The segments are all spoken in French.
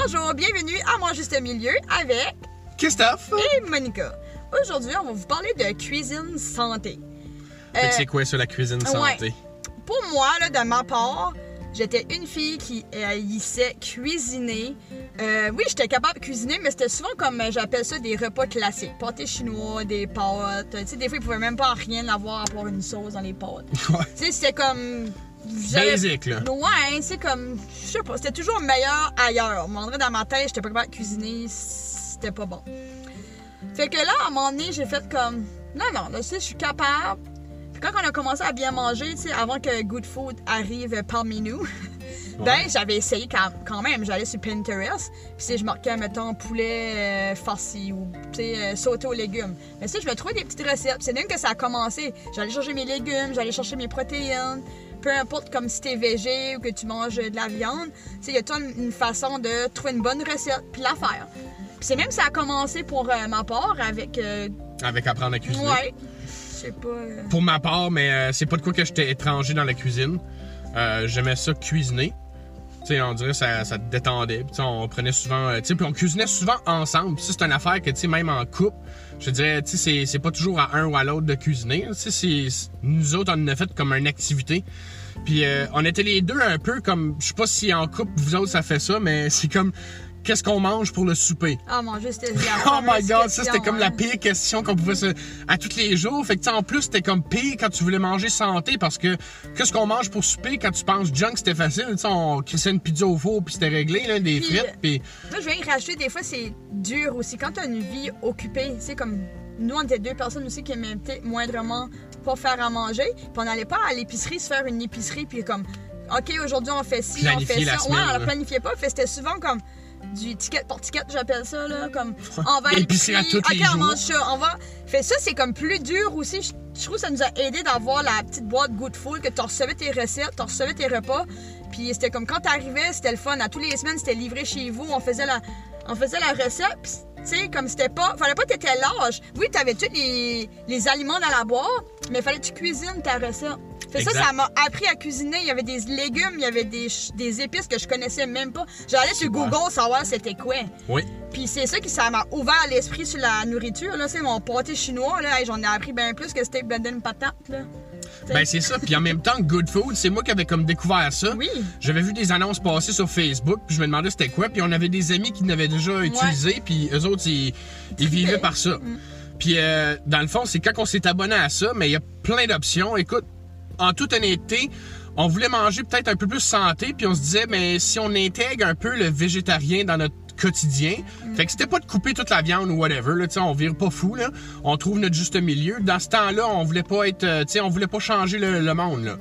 Bonjour, bienvenue à Mon Juste Milieu avec Christophe! et Monica. Aujourd'hui, on va vous parler de cuisine santé. Euh, c'est quoi ça, la cuisine santé? pour moi, là, de ma part, j'étais une fille qui haïssait cuisiner. Euh, oui, j'étais capable de cuisiner, mais c'était souvent comme euh, j'appelle ça des repas classiques. Pâté chinois, des pâtes. Tu sais, des fois, ils pouvaient même pas rien avoir à une sauce dans les pâtes. Ouais. Tu sais, c'était comme. Basic, là. Ouais, c'est comme. Je sais pas, c'était toujours meilleur ailleurs. Mon dans ma tête, j'étais pas capable de cuisiner, c'était pas bon. Fait que là, à un moment donné, j'ai fait comme. Non, non, là, tu sais, je suis capable. Puis quand on a commencé à bien manger, tu sais, avant que Good Food arrive parmi nous, ben, j'avais essayé quand, même. J'allais sur Pinterest, puis si je marquais, mettons, poulet euh, farci ou, tu sais, euh, sauté aux légumes. Mais ça, je me trouvais des petites recettes. C'est là que ça a commencé. J'allais chercher mes légumes, j'allais chercher mes protéines. Peu importe comme si t'es végé ou que tu manges de la viande, il y a toujours une façon de trouver une bonne recette puis la faire. Puis c'est même ça a commencé pour euh, ma part avec euh, Avec apprendre à cuisiner. ouais, je sais pas. euh, Pour ma part, mais c'est pas de quoi que j'étais étranger dans la cuisine. J'aimais ça cuisiner. Tu sais, on dirait ça, ça te détendait. Puis, tu on prenait souvent. euh, tu puis on cuisinait souvent ensemble. Puis c'est une affaire que, tu sais, même en couple, je dirais, tu sais, c'est- pas toujours à un ou à l'autre de cuisiner. Tu c'est- c'est- nous autres, on en a fait comme une activité. Puis euh, on était les deux un peu comme. Je sais pas si en couple, vous autres, ça fait ça, mais c'est comme. Qu'est-ce qu'on mange pour le souper? Ah mon dieu, c'était Oh my god, ça c'était comme la pire question qu'on pouvait se. à tous les jours. Fait que, tu sais, en plus, c'était comme pire quand tu voulais manger santé parce que qu'est-ce qu'on mange pour souper quand tu penses junk, c'était facile. Tu sais, on crissait une pizza au four puis c'était réglé, là, des frites. Puis. Moi, je viens y rajouter, des fois, c'est dur aussi. Quand tu as une vie occupée, c'est comme nous, on était deux personnes aussi qui aimaient peut-être moindrement pas faire à manger. Puis on n'allait pas à l'épicerie se faire une épicerie, puis comme, OK, aujourd'hui, on fait ci, on fait ça. semaine, ouais, on là. la planifiait pas. Fait c'était souvent comme du ticket par ticket, j'appelle ça, là. Comme, on va à Épicerie à l'épicerie, tous OK, les on jours. mange ça. On va. Fait ça, c'est comme plus dur aussi. Je, je trouve que ça nous a aidé d'avoir la petite boîte Good Food, que tu recevais tes recettes, tu recevais tes repas. Puis c'était comme quand t'arrivais, c'était le fun. À tous les semaines, c'était livré chez vous. On faisait la, on faisait la recette. Puis, tu sais, comme c'était pas. Fallait pas que t'étais large. Oui, t'avais tous les, les aliments dans la boîte, mais fallait que tu cuisines ta recette. Fait ça, Exact. ça m'a appris à cuisiner. Il y avait des légumes, il y avait des, des épices que je connaissais même pas. J'allais sur. Google savoir c'était quoi. Oui. Puis c'est ça qui ça m'a ouvert l'esprit sur la nourriture. Là, c'est mon pâté chinois. Là, j'en ai appris bien plus que steak blendé une patate. Là. Ben c'est ça. Puis en même temps, Good Food, c'est moi qui avais comme découvert ça. Oui. J'avais vu des annonces passer sur Facebook, puis je me demandais c'était quoi. Puis on avait des amis qui l'avaient déjà utilisé, puis eux autres, ils, ils vivaient par ça. Mm. Puis euh, dans le fond, c'est quand on s'est abonné à ça, mais il y a plein d'options. Écoute, en toute honnêteté, on voulait manger peut-être un peu plus santé, puis on se disait, mais si on intègre un peu le végétarien dans notre quotidien, fait que c'était pas de couper toute la viande ou whatever, là, on vire pas fou, là. On trouve notre juste milieu. Dans ce temps-là, on voulait pas être, euh, on voulait pas changer le, le monde, là.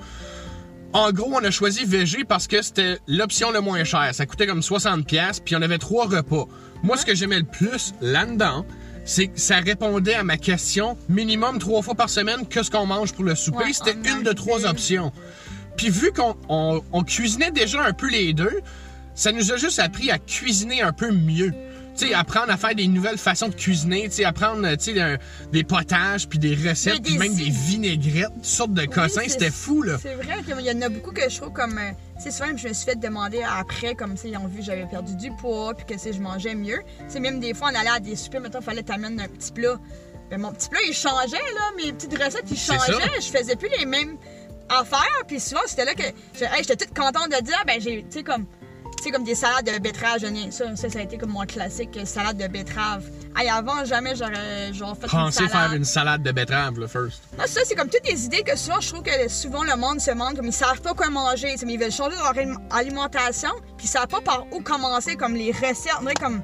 En gros, on a choisi VG parce que c'était l'option le moins chère. Ça coûtait comme 60$, pièces puis on avait trois repas. Moi, ce que j'aimais le plus là-dedans, c'est que ça répondait à ma question minimum trois fois par semaine, qu'est-ce qu'on mange pour le souper? Ouais, c'était en une de trois options. Puis vu qu'on on- on cuisinait déjà un peu les deux, ça nous a juste appris à cuisiner un peu mieux. Tu sais, apprendre à faire des nouvelles façons de cuisiner, tu sais, apprendre, tu sais, un- des potages, puis des recettes, Mais puis même des vinaigrettes, toutes sortes de cossins, c'est- c'était fou, là. C'est vrai qu'il y en a beaucoup que je trouve comme. euh, C'est souvent que je me suis fait demander après, comme si ils ont vu que j'avais perdu du poids, puis que si je mangeais mieux. C'est même des fois, on allait à des soupers, maintenant, il fallait t'amener un petit plat. Ben, mon petit plat, il changeait, là. Mes petites recettes, ils changeaient. Je faisais plus les mêmes affaires, puis souvent, c'était là que. hey, J'étais toute contente de dire, ben, j'ai. Tu sais, comme. Tu sais, comme des salades de betterave, je ça, ça, ça a été comme mon classique, euh, salade de betterave. Hey, avant, jamais j'aurais genre fait une Pensez salade. faire une salade de betterave, là, first. Ah, ça, c'est comme toutes des idées que souvent, je trouve que souvent le monde se demande, comme ils savent pas quoi manger. mais Ils veulent changer leur alim- alimentation, puis ils savent pas par où commencer, comme les recettes. On dirait comme.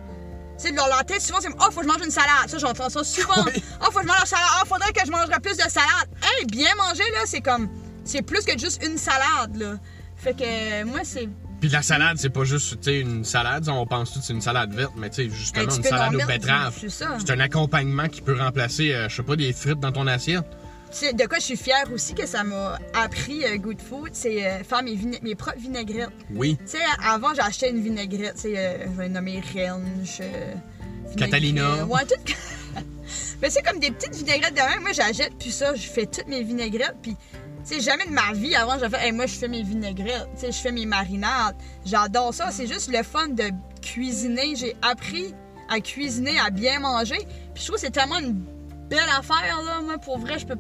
Tu sais, dans leur tête, souvent, c'est comme, oh, faut que je mange une salade. Ça, j'entends ça souvent. Oui. Oh, faut que je mange une salade. Oh, faudrait que je mangerais plus de salade. Hey, bien manger, là, c'est comme. C'est plus que juste une salade, là. Fait que, moi, c'est. Puis la salade, c'est pas juste une salade. On pense tout que c'est une salade verte, mais tu sais, justement, petit une salade aux betteraves. c'est un accompagnement qui peut remplacer, euh, je sais pas, des frites dans ton assiette. De quoi je suis fière aussi que ça m'a appris euh, Good Food, c'est euh, faire mes, propres vinaigrettes. Oui. Tu sais, avant, j'achetais une vinaigrette, tu sais, je vais nommer vinaigrette. Catalina. Ouais, tout. Mais c'est comme des petites vinaigrettes de même. Moi, j'achète puis ça, je fais toutes mes vinaigrettes, puis sais, jamais de ma vie avant, j'ai fait, hey, moi, je fais mes vinaigrettes, tu sais, je fais mes marinades. J'adore ça. C'est juste le fun de cuisiner. J'ai appris à cuisiner, à bien manger. Puis je trouve que c'est tellement une belle affaire, là. Moi, pour vrai, je peux.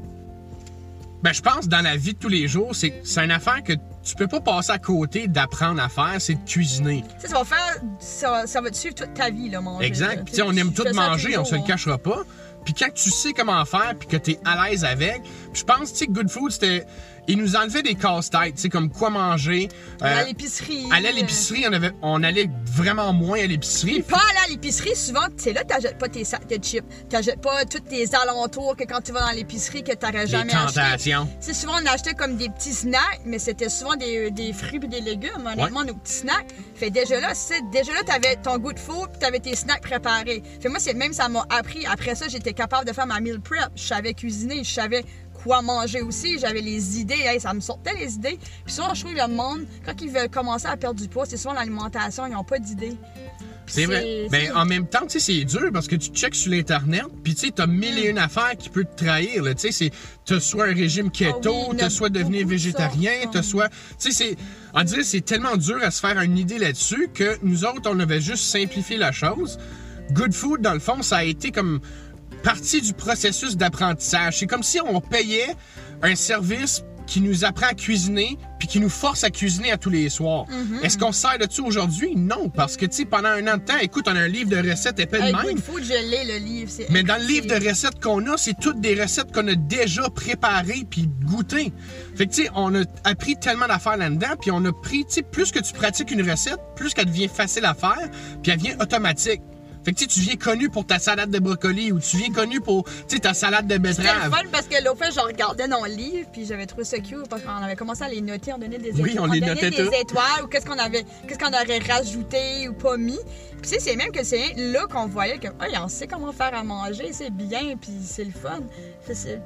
Ben, je pense dans la vie de tous les jours, c'est c'est une affaire que tu peux pas passer à côté d'apprendre à faire, c'est de cuisiner. Tu sais, ça va faire. Ça, ça va te suivre toute ta vie, là, manger. Exact. Puis, on aime tout manger, on se le hein. cachera pas. Puis quand tu sais comment faire, puis que tu es à l'aise avec, je pense, que Good Food, c'était. Ils nous enlevaient des casse-têtes, tu sais, comme quoi manger. Aller euh, à l'épicerie. aller à l'épicerie, on, avait, on allait vraiment moins à l'épicerie. Pas aller à l'épicerie, souvent, tu sais, là, t'achètes pas tes sacs de chips. T'achètes pas tous tes alentours que quand tu vas dans l'épicerie que t'aurais jamais acheté. tentations. C'est souvent, on achetait comme des petits snacks, mais c'était souvent des, des fruits et des légumes, honnêtement, nos petits snacks. Fait déjà là, c'est déjà là, t'avais ton goût de food puis t'avais tes snacks préparés. Fait moi, c'est même ça m'a appris. Après ça, j'étais capable de faire ma meal prep. Je savais cuisiner, je savais quoi manger aussi. J'avais les idées. Hey, ça me sortait les idées. Puis souvent, je trouve le monde, quand ils veulent commencer à perdre du poids, c'est souvent l'alimentation, ils n'ont pas d'idées. C'est vrai. Mais c'est- en même temps, tu sais, c'est dur parce que tu checkes sur l'Internet, puis tu sais, t'as mille Mm. et une affaires qui peuvent te trahir. Tu sais, c'est t'as soit un régime keto, Ah oui, t'as soit devenir végétarien, t'as soit. Tu sais, c'est. On dirait c'est tellement dur à se faire une idée là-dessus que nous autres, on avait juste simplifié la chose. Good Food, dans le fond, ça a été comme partie du processus d'apprentissage. C'est comme si on payait un service qui nous apprend à cuisiner puis qui nous force à cuisiner à tous les soirs. Mm-hmm. Est-ce qu'on se sert de ça aujourd'hui? Non, parce que, tu sais, pendant un an de temps, écoute, on a un livre de recettes épais de même. Good Food, je l'ai, le livre. Mais dans le livre de recettes qu'on a, c'est toutes des recettes qu'on a déjà préparées puis goûtées. Fait que, tu sais, on a appris tellement d'affaires là-dedans, puis on a pris, tu sais, plus que tu pratiques une recette, plus qu'elle devient facile à faire, puis elle devient automatique. Fait que, tu viens connu pour ta salade de brocoli ou tu viens connu pour, ta salade de C'était le betterave. fun parce que l'autre fois, je regardais dans le livre, puis j'avais trouvé ça cute parce qu'on avait commencé à les noter, on donnait des Oui, étoiles. on les notait des tout. étoiles ou qu'est-ce qu'on avait, qu'est-ce qu'on aurait rajouté ou pas mis. Puis tu sais, c'est même que c'est là qu'on voyait que, oh, on sait comment faire à manger, c'est bien, puis c'est le fun. C'est-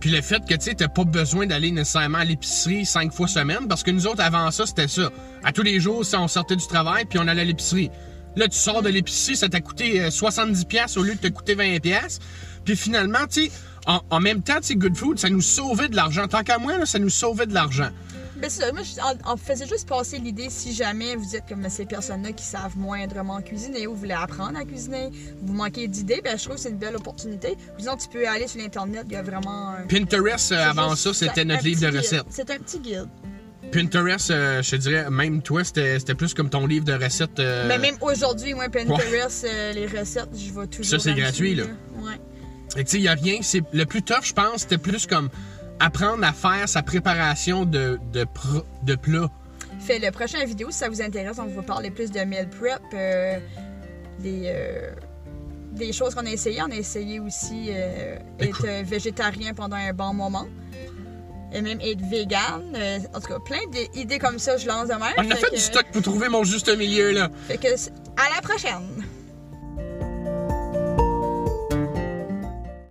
Puis le fait que, tu sais, t'as pas besoin d'aller nécessairement à l'épicerie cinq fois semaine, parce que nous autres, avant ça, c'était ça. À tous les jours, on sortait du travail, puis on allait à l'épicerie. Là, tu sors de l'épicerie, ça t'a coûté euh, 70$ piastres au lieu de te coûter 20$. piastres. Puis finalement, tu sais, en, en même temps, tu sais, Good Food, ça nous sauvait de l'argent. Tant qu'à moi, là, ça nous sauvait de l'argent. Ben, c'est ça. Moi, je- on, on faisait juste passer l'idée si jamais vous êtes comme ces personnes-là qui savent moindrement cuisiner ou vous voulez apprendre à cuisiner, vous manquez d'idées, ben, je trouve que c'est une belle opportunité. Disons, tu peux aller sur l'Internet, il y a vraiment un. Pinterest, euh, avant juste ça, c'était notre livre de guide. recettes. C'est un petit guide. Pinterest, euh, je te dirais, même toi, c'était plus comme ton livre de recettes. euh, Mais même aujourd'hui, moi, Pinterest, euh, les recettes, je vais toujours. Ça, c'est gratuit, là. Ouais. Fait que, tu sais, il y a rien. Le plus tough, je pense, c'était plus comme apprendre à faire sa préparation de, de, pro- de plats. Fait le prochain vidéo, si ça vous intéresse, on va parler plus de meal prep, euh, des, euh, des choses qu'on a essayées. On a essayé aussi euh, être végétarien pendant un bon moment. Et même être vegan. Euh, en tout cas, plein d'idées comme ça, je lance de même. On a fait que- du stock pour trouver mon juste milieu, là. Fait que, à la prochaine!